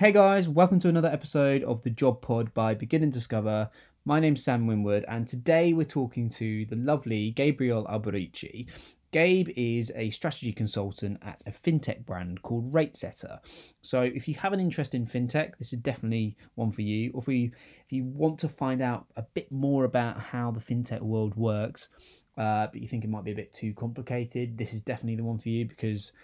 Hey guys, welcome to another episode of the Job Pod by Begin and Discover. My name's Sam Winwood, and today we're talking to the lovely Gabriel Alberici. Gabe is a strategy consultant at a fintech brand called RateSetter. So if you have an interest in fintech, this is definitely one for you. Or if you if you want to find out a bit more about how the fintech world works, uh, but you think it might be a bit too complicated, this is definitely the one for you because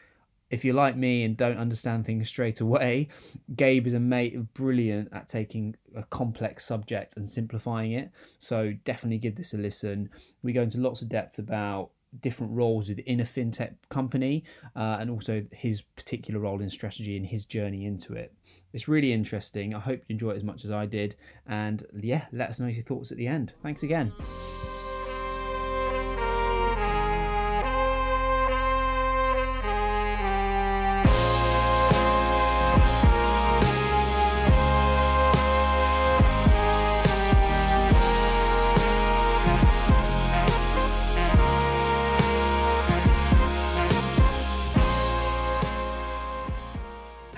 if you're like me and don't understand things straight away, Gabe is a mate brilliant at taking a complex subject and simplifying it. So definitely give this a listen. We go into lots of depth about different roles within a fintech company uh, and also his particular role in strategy and his journey into it. It's really interesting. I hope you enjoy it as much as I did. And yeah, let us know your thoughts at the end. Thanks again.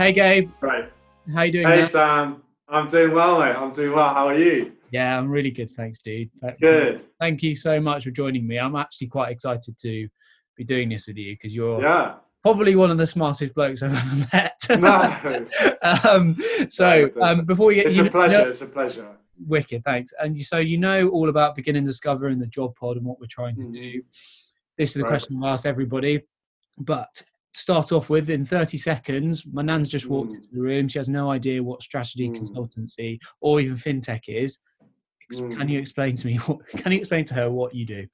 Hey Gabe. Right. How you doing? Hey man? Sam. I'm doing well, mate. I'm doing well. How are you? Yeah, I'm really good, thanks, dude. Good. Thank you so much for joining me. I'm actually quite excited to be doing this with you because you're Yeah. probably one of the smartest blokes I've ever met. No. um, so um, before we get It's you a pleasure. know- It's a pleasure. wicked, thanks. And you, so you know all about beginning and Discover and the Job Pod and what we're trying to Mhm. do. This is the Right. question I'll ask everybody. But start off with, in 30 seconds, my nan's just walked Mm. into the room. She has no idea what strategy Mm. consultancy or even fintech is. Ex- Can Mm. you explain to me? What, can you explain to her what you do?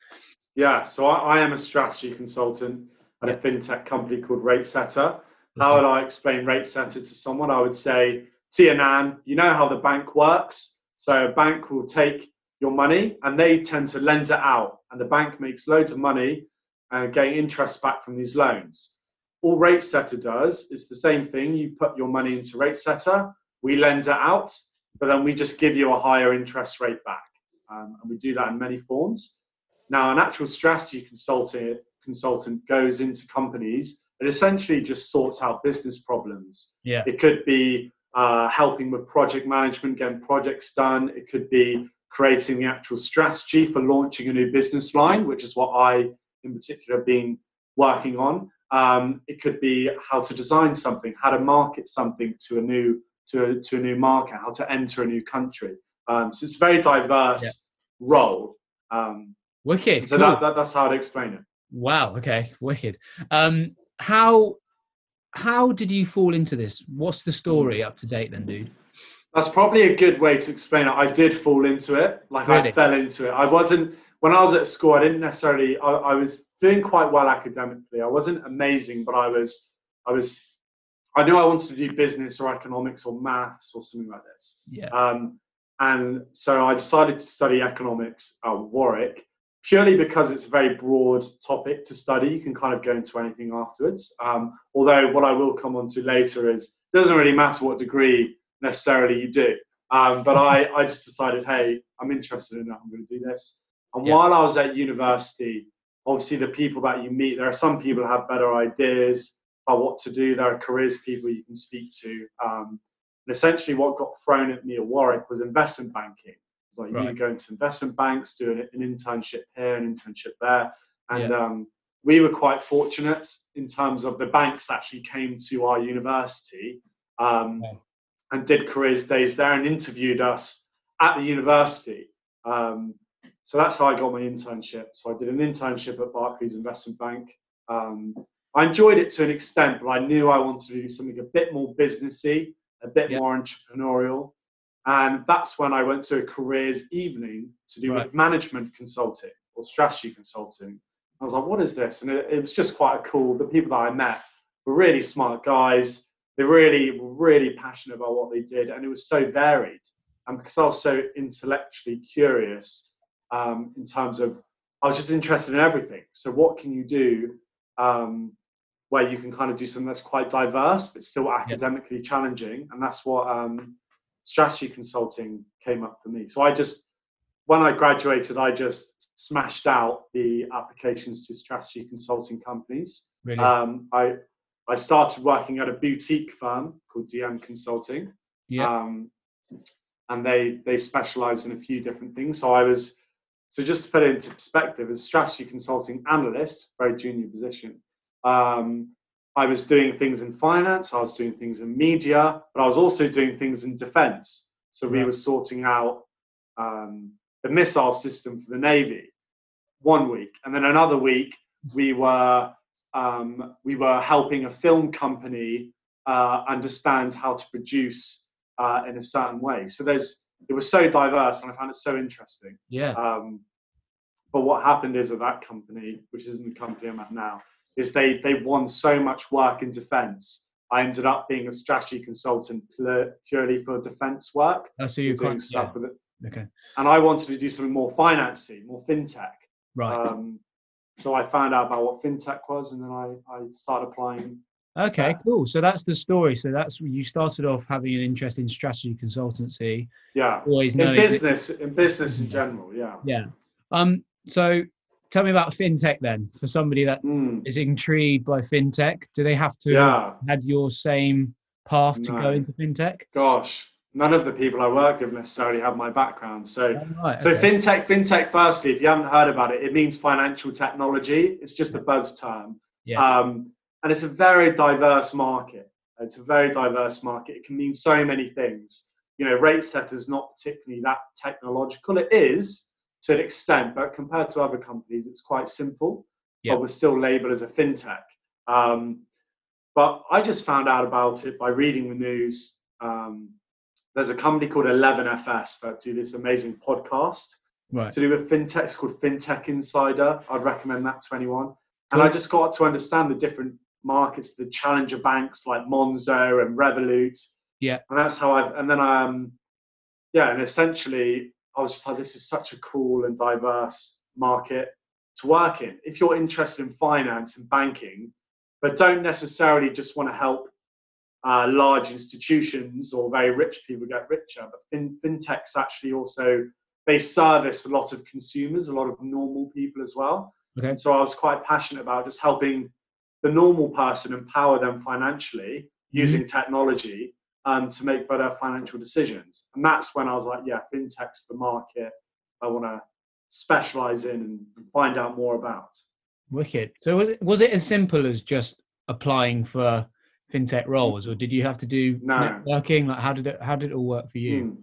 Yeah. So I, I am a strategy consultant at a fintech company called RateSetter. How would I explain RateSetter to someone? I would say, Tia Nan, you know how the bank works. So a bank will take your money and they tend to lend it out, and the bank makes loads of money and getting interest back from these loans. All RateSetter does is the same thing. You put your money into RateSetter, we lend it out, but then we just give you a higher interest rate back. Um, and we do that in many forms. Now, an actual strategy consultant, consultant goes into companies and essentially just sorts out business problems. Yeah. It could be uh, helping with project management, getting projects done. It could be creating the actual strategy for launching a new business line, which is what I, in particular, have been working on. Um, it could be how to design something, how to market something to a new to a, to a new market, how to enter a new country. Um, so it's a very diverse Yeah. role. Um, Wicked. so cool. that, that, that's how I'd explain it. Wow. Okay. Wicked. Um, how how did you fall into this? What's the story up to date then, dude? That's probably a good way to explain it. I did fall into it. Like Really? I fell into it. I wasn't when I was at school. I didn't necessarily. I, I was doing quite well academically. I wasn't amazing, but I was. I was. I knew I wanted to do business or economics or maths or something like this. Yeah. Um, and so I decided to study economics at Warwick purely because it's a very broad topic to study. You can kind of go into anything afterwards. Um, although what I will come on to later is it doesn't really matter what degree necessarily you do. Um, but I, I just decided, hey, I'm interested in that. I'm going to do this. And Yeah. while I was at university, obviously the people that you meet, there are some people who have better ideas about what to do. There are careers people you can speak to. Um, and essentially, what got thrown at me at Warwick was investment banking. It's like Right. you go into investment banks, do an, an internship here, an internship there, and um, we were quite fortunate in terms of the banks actually came to our university um, and did careers days there and interviewed us at the university. Um, so that's how I got my internship. So I did an internship at Barclays Investment Bank. Um, I enjoyed it to an extent, but I knew I wanted to do something a bit more businessy, a bit Yeah. more entrepreneurial. And that's when I went to a careers evening to do Right. with management consulting or strategy consulting. I was like, what is this? And it, it was just quite a cool, the people that I met were really smart guys. They really were really passionate about what they did. And it was so varied. And because I was so intellectually curious um, in terms of, I was just interested in everything. So what can you do um, where you can kind of do something that's quite diverse, but still academically challenging? And that's what um, strategy consulting came up for me. So I just, when I graduated, I just smashed out the applications to strategy consulting companies. Really? Um, I I started working at a boutique firm called DM Consulting. Yeah. Um, and they they specialize in a few different things. So I was so just to put it into perspective, as strategy consulting analyst, very junior position, um, I was doing things in finance, I was doing things in media, but I was also doing things in defense. So we Right. were sorting out um, the missile system for the Navy one week, and then another week we were um, we were helping a film company uh, understand how to produce uh, in a certain way. So there's it was so diverse, and I found it so interesting. Yeah. Um, but what happened is at that company, which isn't the company I'm at now, is they they won so much work in defence. I ended up being a strategy consultant purely for defence work, Oh, so you're doing stuff yeah. with it. Okay. And I wanted to do something more financy, more fintech. Right. Um, so I found out about what fintech was, and then I, I started applying. Okay, Yeah. cool. So that's the story. So that's you started off having an interest in strategy consultancy. Yeah, Always in that- business, in business in general. Yeah. yeah. Um. So tell me about fintech then. For somebody that Mm, is intrigued by fintech, do they have to yeah. had your same path to go into fintech? Gosh, none of the people I work with necessarily have my background. So Oh, right, So okay. fintech, fintech. Firstly, if you haven't heard about it, it means financial technology. It's just a buzz term, Yeah. um, and it's a very diverse market. It's a very diverse market. It can mean so many things. You know, rate set is not particularly that technological. It is to an extent, but compared to other companies, it's quite simple. Yeah. But we're still labelled as a fintech. Um, but I just found out about it by reading the news. Um, there's a company called 11FS that do this amazing podcast right. to do with fintechs called FinTech Insider. I'd recommend that to anyone. And I just got to understand the different markets, the challenger banks like Monzo and Revolut. Yeah. And that's how I've, and then I, um, yeah, and essentially I was just like, this is such a cool and diverse market to work in. If you're interested in finance and banking, but don't necessarily just want to help uh, large institutions or very rich people get richer, but fin- fintechs actually also they service a lot of consumers, a lot of normal people as well. Okay. And so I was quite passionate about just helping the normal person empower them financially using technology um, to make better financial decisions. And that's when I was like, yeah, fintech's the market I want to specialize in and find out more about. Wicked. So was it was it as simple as just applying for fintech roles, or did you have to do No. networking? Like how did it how did it all work for you? Hmm.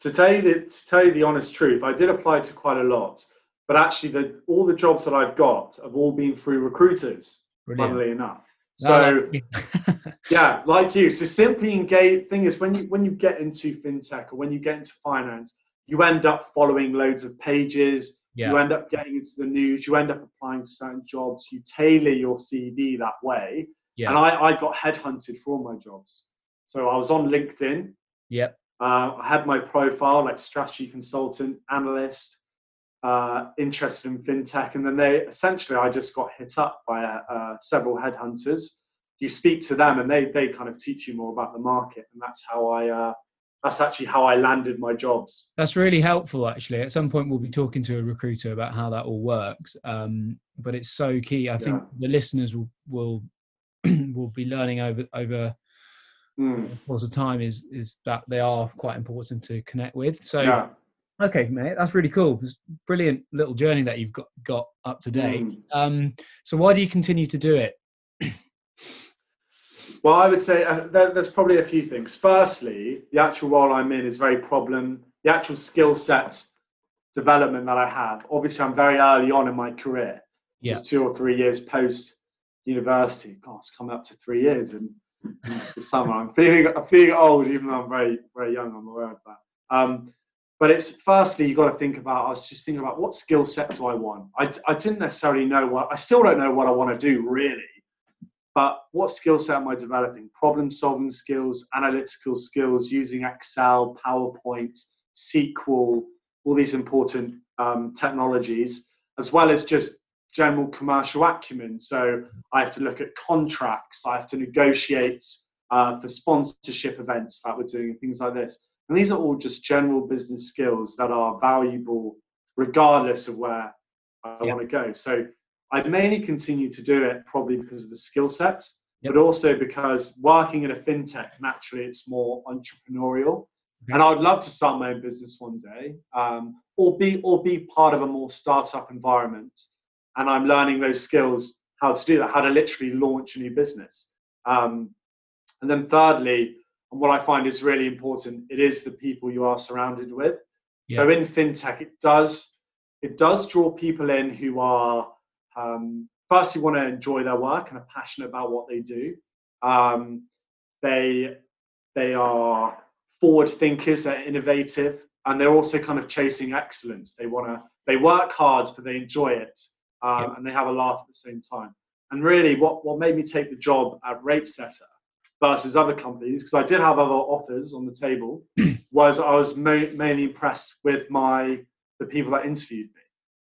To tell you the to tell you the honest truth, I did apply to quite a lot, but actually, the all the jobs that I've got have all been through recruiters. Brilliant. Funnily enough, so yeah, like you. So simply engage. Thing is, when you when you get into fintech or when you get into finance, you end up following loads of pages. yeah. You end up getting into the news. You end up applying to certain jobs. You tailor your CV that way. Yeah. And I, I got headhunted for all my jobs. So I was on LinkedIn. Yep. Uh, I had my profile like strategy consultant, analyst, uh, interested in fintech, and then they essentially I just got hit up by uh, several headhunters. You speak to them, and they they kind of teach you more about the market, and that's how I uh, that's actually how I landed my jobs. That's really helpful, actually. At some point, we'll be talking to a recruiter about how that all works. Um, but it's so key. I think the listeners will will will be learning over over Mm, the course of time is is that they are quite important to connect with. So yeah. Okay, mate, that's really cool. It's brilliant little journey that you've got got up to date. Mm. Um, so why do you continue to do it? Well, I would say uh, there, there's probably a few things. Firstly, the actual role I'm in is very problem. The actual skill set development that I have. Obviously, I'm very early on in my career. Yeah. Just two or three years post university. God, it's come up to three years in, in the summer. I'm feeling I'm feeling old, even though I'm very very young. I'm aware of that. Um, but it's firstly you've got to think about. I was just thinking about what skill set do I want. I I didn't necessarily know what. I still don't know what I want to do really. But what skill set am I developing? Problem solving skills, analytical skills, using Excel, PowerPoint, SQL, all these important um, technologies, as well as just general commercial acumen. So I have to look at contracts, I have to negotiate uh, for sponsorship events that we're doing, things like this. And these are all just general business skills that are valuable regardless of where I Yeah. want to go. So I mainly continue to do it probably because of the skill sets. Yep. but also because working in a fintech, naturally, it's more entrepreneurial. Okay. And I would love to start my own business one day, um, or be or be part of a more startup environment. And I'm learning those skills, how to do that, how to literally launch a new business. Um, and then thirdly, and what I find is really important, it is the people you are surrounded with. So in fintech, it does it does draw people in who are um, firstly want to enjoy their work and are passionate about what they do. Um, they they are forward thinkers, they're innovative, and they're also kind of chasing excellence. They want to they work hard, but they enjoy it, um, Yeah. and they have a laugh at the same time. And really, what what made me take the job at RateSetter versus other companies, because I did have other offers on the table, was I was ma- mainly impressed with my the people that interviewed me.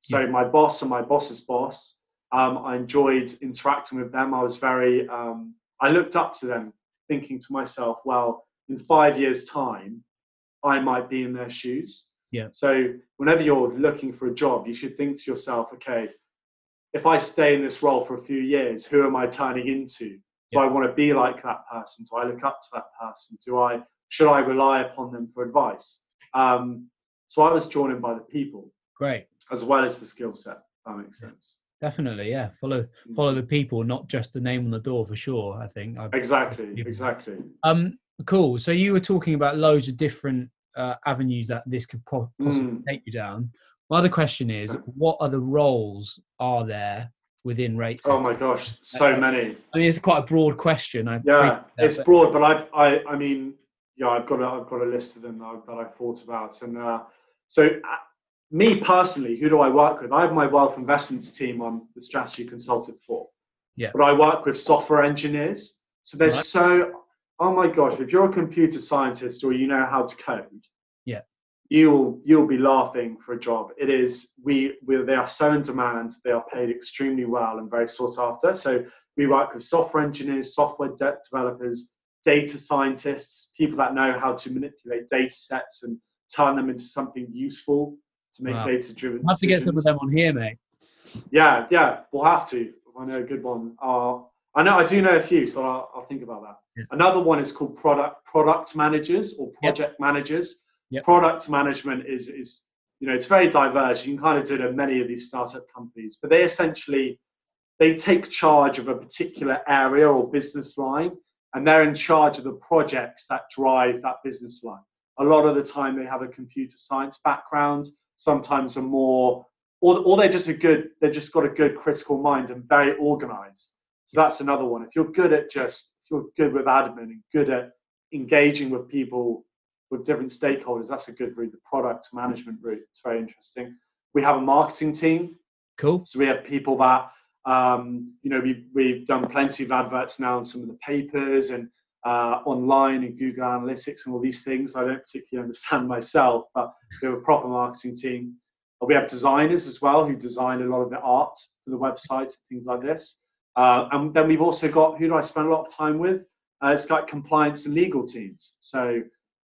So Yeah. my boss and my boss's boss, um, I enjoyed interacting with them. I was very, um, I looked up to them, thinking to myself, well, in five years' time, I might be in their shoes. Yeah. So whenever you're looking for a job, you should think to yourself, okay, if I stay in this role for a few years, who am I turning into? Do Yeah. I want to be like that person? Do I look up to that person? Do I should I rely upon them for advice? Um, so I was drawn in by the people Great. as well as the skill set. If that makes sense. Definitely, yeah. Follow follow the people, not just the name on the door for sure. I think. I've, Exactly, Yeah. exactly. um, cool. So you were talking about loads of different uh, avenues that this could po- possibly Mm. take you down. My other question is, what other roles are there within rates? Oh my gosh, so many. I mean, it's quite a broad question. I Yeah, that, it's but- broad, but I've, I, I mean, yeah, I've got a, I've got a list of them that, I've- that I've thought about, and uh, so uh, me personally, who do I work with? I have my wealth investments team on the strategy consultant for. Yeah. But I work with software engineers. So there's Right. so, oh my gosh, if you're a computer scientist or you know how to code. You'll you'll be laughing for a job. It is we we they are so in demand. They are paid extremely well and very sought after. So we work with software engineers, software de- developers, data scientists, people that know how to manipulate data sets and turn them into something useful to make Wow. data driven I have to get some of them on here, mate. Yeah, yeah, we'll have to. I know a good one. Uh, I know I do know a few, so I'll, I'll think about that. Yeah. Another one is called product product managers or Yep. project managers. Yep. Product management is is you know it's very diverse. You can kind of do it at many of these startup companies, but they essentially they take charge of a particular area or business line, and they're in charge of the projects that drive that business line. A lot of the time, they have a computer science background. Sometimes a more or, or they're just a good they've just got a good critical mind and very organized so that's another one if you're good at just if you're good with admin and good at engaging with people with different stakeholders that's a good route the product management route it's very interesting we have a marketing team Cool. so we have people that um, you know we've, we've done plenty of adverts now in some of the papers and uh, online and google analytics and all these things i don't particularly understand myself but we have a proper marketing team We have designers as well who design a lot of the art for the websites and things like this. Uh, and then we've also got who do I spend a lot of time with? Uh, it's like compliance and legal teams. So,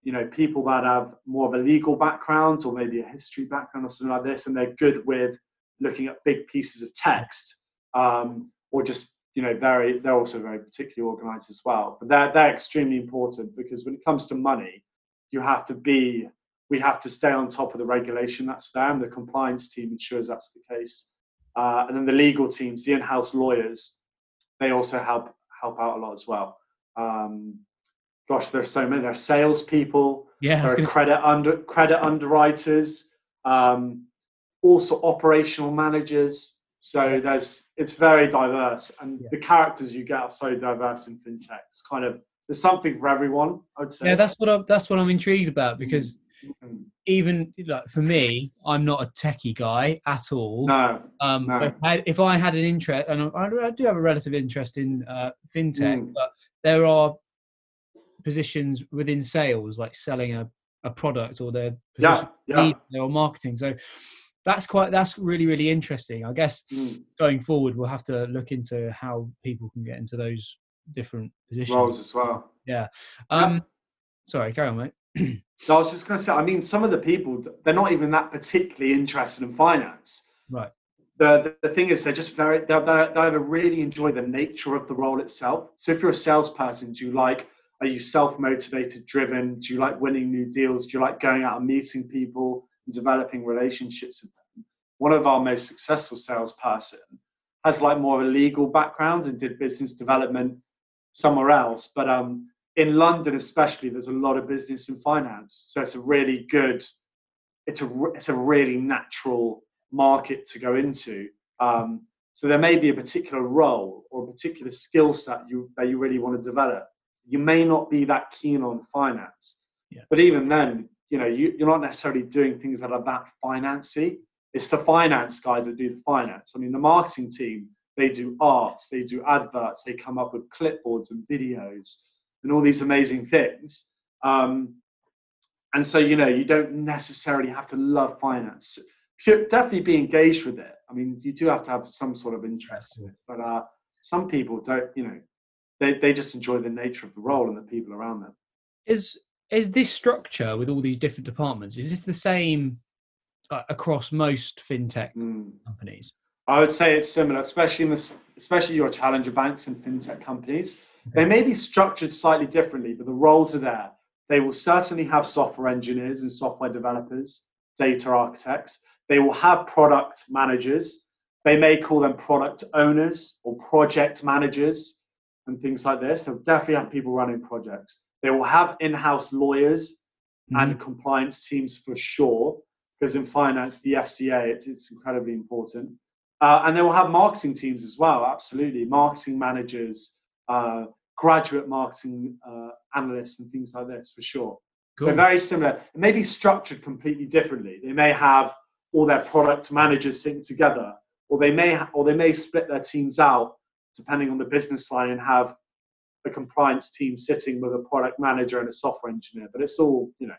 you know, people that have more of a legal background or maybe a history background or something like this, and they're good with looking at big pieces of text, um, or just you know, very they're also very particularly organized as well. But they're they're extremely important because when it comes to money, you have to be we have to stay on top of the regulation that's there, and the compliance team ensures that's the case. Uh, and then the legal teams, the in-house lawyers, they also help help out a lot as well. Um, gosh, there's so many. There's salespeople, Yeah, there are gonna, credit under credit underwriters, um, also operational managers. So there's it's very diverse, and Yeah. the characters you get are so diverse in fintech. It's kind of there's something for everyone. I'd say. yeah, that's what I'm, that's what I'm intrigued about because Mm. even like for me, I'm not a techie guy at all. no, Um, No. if, I, if I had an interest, and I, I do have a relative interest in uh, fintech, Mm. but there are positions within sales, like selling a, a product or their yeah, yeah. or marketing. So that's quite that's really really interesting. I guess Mm. going forward, we'll have to look into how people can get into those different positions. roles as well. Yeah. Um, sorry, carry on, mate. No, I was just going to say, I mean, some of the people, they're not even that particularly interested in finance. Right. the, the thing is, they're just very, they either really enjoy the nature of the role itself. So if you're a salesperson, do you like, are you self motivated, driven? Do you like winning new deals? Do you like going out and meeting people and developing relationships with them? One of our most successful salesperson has like more of a legal background and did business development somewhere else. But um, in London, especially, there's a lot of business and finance. So it's a really good, it's a, it's a really natural market to go into. Um, so there may be a particular role or a particular skill set you, that you really want to develop. You may not be that keen on finance, yeah. but even then, you know, you, you're not necessarily doing things that are that financy. It's the finance guys that do the finance. I mean, the marketing team, they do art, they do adverts, they come up with clipboards and videos and all these amazing things. Um, and so, you know, you don't necessarily have to love finance definitely be engaged with it. I mean, you do have to have some sort of interest in it, but uh, some people don't. You know, they they just enjoy the nature of the role and the people around them. Is is this structure with all these different departments? Is this the same uh, across most fintech mm. companies? I would say it's similar, especially in this, especially your challenger banks and fintech companies. Okay. They may be structured slightly differently, but the roles are there. They will certainly have software engineers and software developers, data architects. They will have product managers. They may call them product owners or project managers and things like this. They'll definitely have people running projects. They will have in house lawyers mm-hmm. and compliance teams for sure, because in finance, the FCA, it, it's incredibly important. Uh, and they will have marketing teams as well, absolutely. Marketing managers, uh, graduate marketing uh, analysts, and things like this for sure. Cool. So very similar. It may be structured completely differently. They may have all their product managers sitting together, or they may or they may split their teams out depending on the business line and have a compliance team sitting with a product manager and a software engineer. But it's all you know.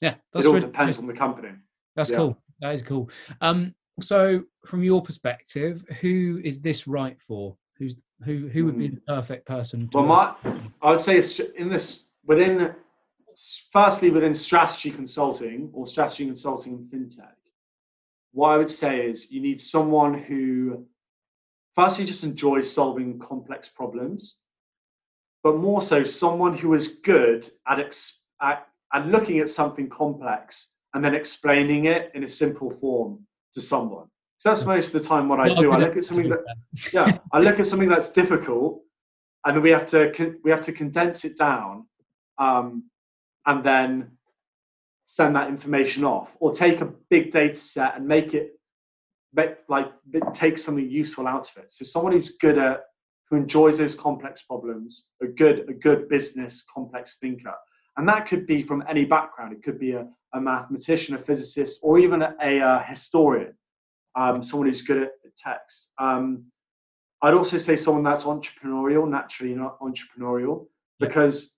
Yeah, it all really depends on the company. That's yeah. cool. That is cool. Um, so from your perspective, who is this right for? Who's who? Who would be hmm. the perfect person? well, my, I would say in this within firstly, within strategy consulting or strategy consulting in fintech, what I would say is you need someone who, firstly, just enjoys solving complex problems, but more so someone who is good at, ex- at, at looking at something complex and then explaining it in a simple form to someone. So that's most of the time what I do. I look at something that, yeah, I look at something that's difficult, and we have to we have to condense it down um, and then send that information off or take a big data set and make it make, like take something useful out of it so someone who's good at who enjoys those complex problems a good a good business complex thinker and that could be from any background it could be a, a mathematician a physicist or even a, a, a historian um, someone who's good at text um, i'd also say someone that's entrepreneurial naturally not entrepreneurial because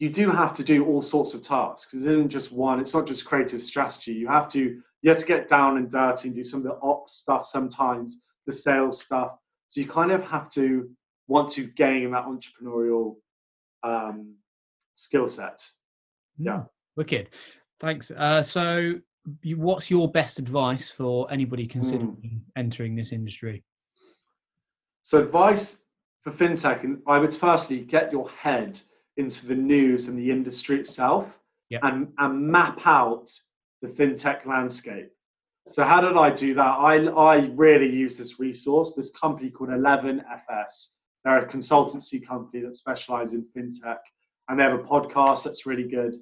you do have to do all sorts of tasks. It isn't just one. It's not just creative strategy. You have to you have to get down and dirty and do some of the ops stuff sometimes, the sales stuff. So you kind of have to want to gain that entrepreneurial um, skill set. Hmm. Yeah, wicked. Thanks. Uh, so, you, what's your best advice for anybody considering mm. entering this industry? So, advice for fintech, and I would firstly get your head into the news and the industry itself yep. and, and map out the fintech landscape. So how did I do that? I, I really use this resource, this company called 11FS. They're a consultancy company that specializes in fintech and they have a podcast that's really good.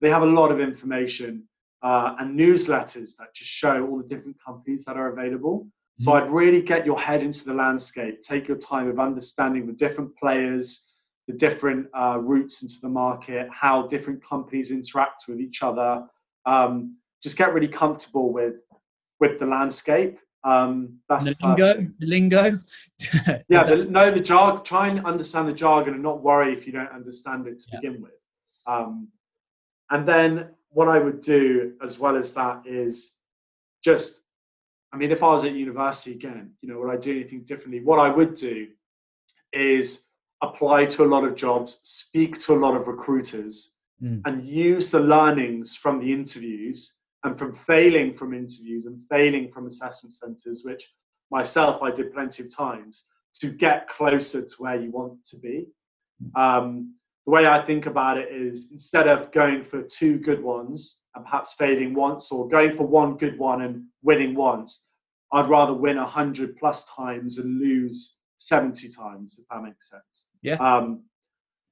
They have a lot of information uh, and newsletters that just show all the different companies that are available. So mm-hmm. I'd really get your head into the landscape, take your time of understanding the different players, the different uh, routes into the market, how different companies interact with each other. Um, just get really comfortable with with the landscape. Um, that's the lingo. The lingo. yeah, the, no, the jargon. Try and understand the jargon and not worry if you don't understand it to yeah. begin with. Um, and then what I would do as well as that is just, I mean, if I was at university again, you know, would I do anything differently? What I would do is apply to a lot of jobs, speak to a lot of recruiters, mm. and use the learnings from the interviews and from failing from interviews and failing from assessment centres, which myself I did plenty of times, to get closer to where you want to be. Um, the way I think about it is instead of going for two good ones and perhaps failing once, or going for one good one and winning once, I'd rather win 100 plus times and lose 70 times, if that makes sense. Yeah. Um,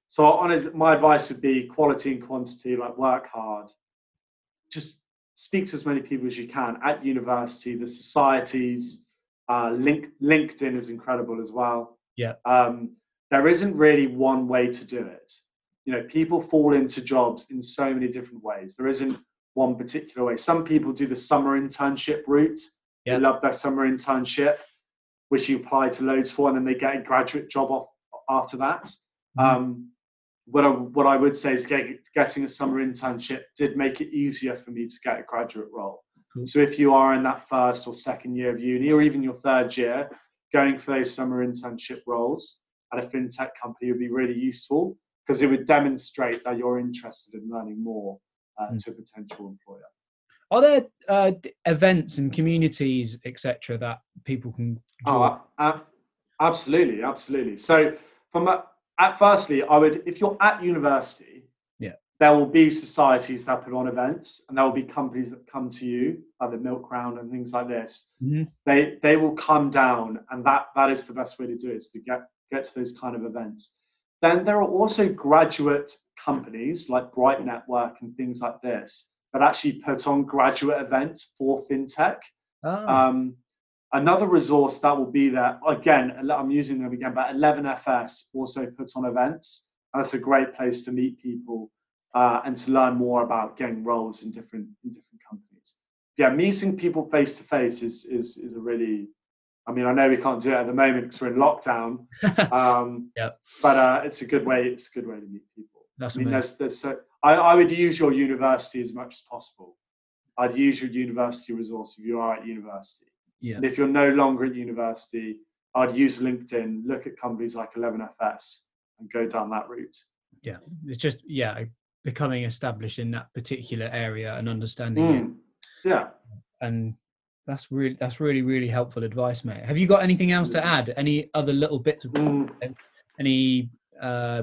so, honest, my advice would be quality and quantity, like work hard. Just speak to as many people as you can at university, the societies. Uh, link, LinkedIn is incredible as well. Yeah. Um, there isn't really one way to do it. You know, people fall into jobs in so many different ways. There isn't one particular way. Some people do the summer internship route. Yeah. They love their summer internship, which you apply to loads for, and then they get a graduate job off after that. Mhm. Um, what I, what I would say is get, getting a summer internship did make it easier for me to get a graduate role. Cool. So if you are in that first or second year of uni, or even your third year, going for those summer internship roles at a fintech company would be really useful because it would demonstrate that you're interested in learning more uh, Mm. to a potential employer. Are there uh, events and communities, etc., that people can join? Oh, a- absolutely, absolutely. So, from a, at firstly, I would if you're at university, Yeah. there will be societies that put on events, and there will be companies that come to you, like the Milk Round and things like this. Mhm. They they will come down, and that that is the best way to do it is to get get to those kind of events. Then there are also graduate companies like Bright Network and things like this that actually put on graduate events for fintech. Ah, Um, another resource that will be there again. I'm using them again, but 11FS also puts on events. And that's a great place to meet people uh, and to learn more about getting roles in different in different companies. Yeah, meeting people face to face is is is a really. I mean, I know we can't do it at the moment because we're in lockdown. Um, Yep. But uh, it's a good way. It's a good way to meet people. That's I mean, amazing. there's, there's so, I, I would use your university as much as possible. I'd use your university resource if you are at university. Yeah. And if you're no longer at university, I'd use LinkedIn, look at companies like 11FS and go down that route. yeah. It's just yeah, becoming established in that particular area and understanding it. Mm. Yeah. and that's really that's really really helpful advice mate have you got anything else to add any other little bits of Mm. any uh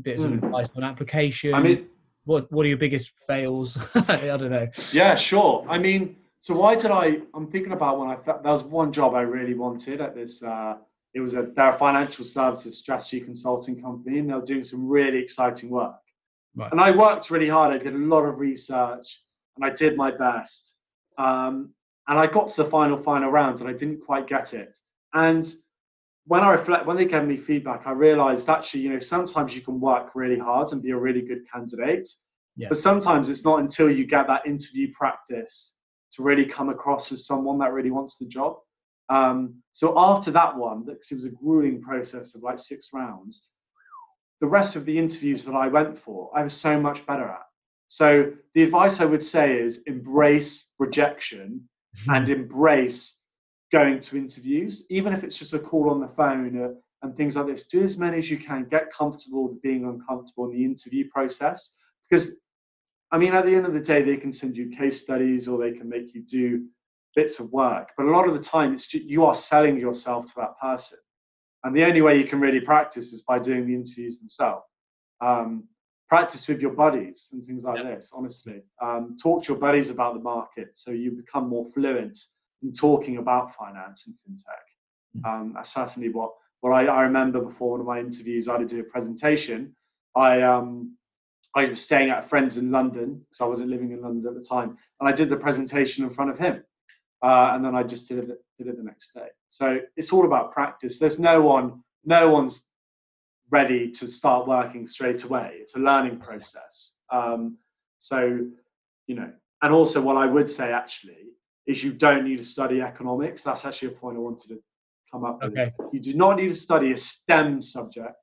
bits of Mm. advice on application I mean, what what are your biggest fails i don't know yeah, sure. I mean, so why did I? I'm thinking about when I thought there was one job I really wanted at this. Uh, it was a they're a financial services strategy consulting company, and they were doing some really exciting work. Right. And I worked really hard. I did a lot of research, and I did my best. Um, and I got to the final final round, and I didn't quite get it. And when I reflect, when they gave me feedback, I realized actually, you know, sometimes you can work really hard and be a really good candidate. Yeah. But sometimes it's not until you get that interview practice to really come across as someone that really wants the job. Um, so after that one, because it was a grueling process of like six rounds, the rest of the interviews that I went for, I was so much better at. So the advice I would say is embrace rejection and embrace going to interviews, even if it's just a call on the phone uh, and things like this. Do as many as you can. Get comfortable with being uncomfortable in the interview process, because I mean, at the end of the day, they can send you case studies or they can make you do bits of work. But a lot of the time, it's just, you are selling yourself to that person, and the only way you can really practice is by doing the interviews themselves. Um, practice with your buddies and things like this. Honestly, um, talk to your buddies about the market so you become more fluent in talking about finance and fintech. Um, that's certainly what what I, I remember before one of my interviews. I had to do a presentation. I um, I was staying at a friend's in London because I wasn't living in London at the time, and I did the presentation in front of him, uh, and then I just did it did it the next day. So it's all about practice. There's no one, no one's ready to start working straight away. It's a learning process. Um, so, you know, and also what I would say actually is you don't need to study economics. That's actually a point I wanted to come up with. Okay. You do not need to study a STEM subject,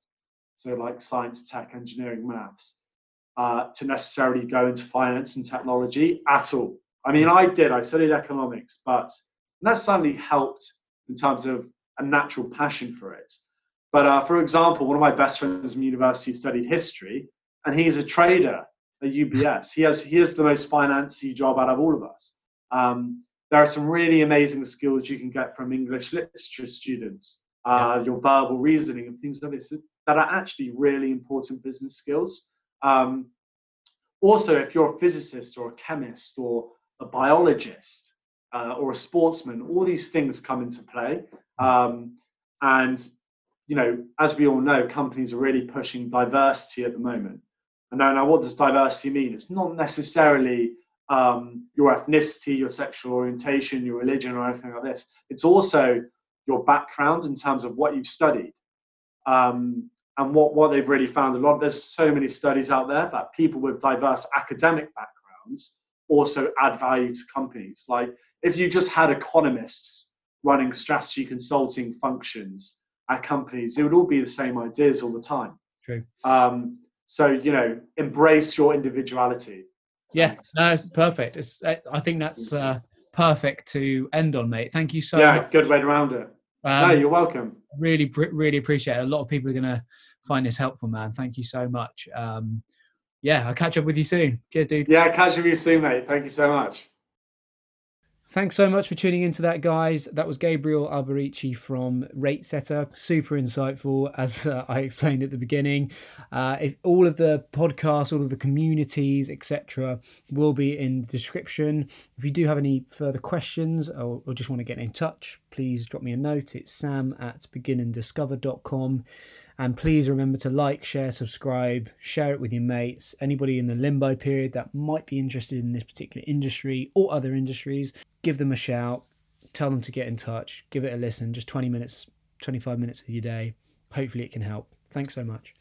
so like science, tech, engineering, maths, uh, to necessarily go into finance and technology at all. I mean, I did. I studied economics, but that certainly helped in terms of a natural passion for it. But uh, for example, one of my best friends from university studied history, and he's a trader. at UBS. He has he has the most financy job out of all of us. Um, there are some really amazing skills you can get from English literature students, uh, your verbal reasoning and things like this that are actually really important business skills. Um, also, if you're a physicist or a chemist or a biologist uh, or a sportsman, all these things come into play. Um, and you know, as we all know, companies are really pushing diversity at the moment. And now, now what does diversity mean? It's not necessarily um, your ethnicity, your sexual orientation, your religion, or anything like this. It's also your background in terms of what you've studied. Um, and what, what they've really found a lot, there's so many studies out there that people with diverse academic backgrounds also add value to companies. Like if you just had economists running strategy consulting functions at companies, it would all be the same ideas all the time. True. Um, so you know, embrace your individuality. Yeah, no, perfect. It's, I think that's uh, perfect to end on, mate. Thank you so yeah, much. good way around it. Um, no, you're welcome. Really, really appreciate it. A lot of people are going to find this helpful, man. Thank you so much. Um, yeah, I'll catch up with you soon. Cheers, dude. Yeah, catch up with you soon, mate. Thank you so much. Thanks so much for tuning into that, guys. That was Gabriel Alberici from RateSetter. Super insightful, as uh, I explained at the beginning. Uh, if all of the podcasts, all of the communities, etc., will be in the description. If you do have any further questions or, or just want to get in touch, please drop me a note. It's sam at beginanddiscover.com. And please remember to like, share, subscribe, share it with your mates, anybody in the limbo period that might be interested in this particular industry or other industries. Give them a shout, tell them to get in touch, give it a listen, just 20 minutes, 25 minutes of your day. Hopefully, it can help. Thanks so much.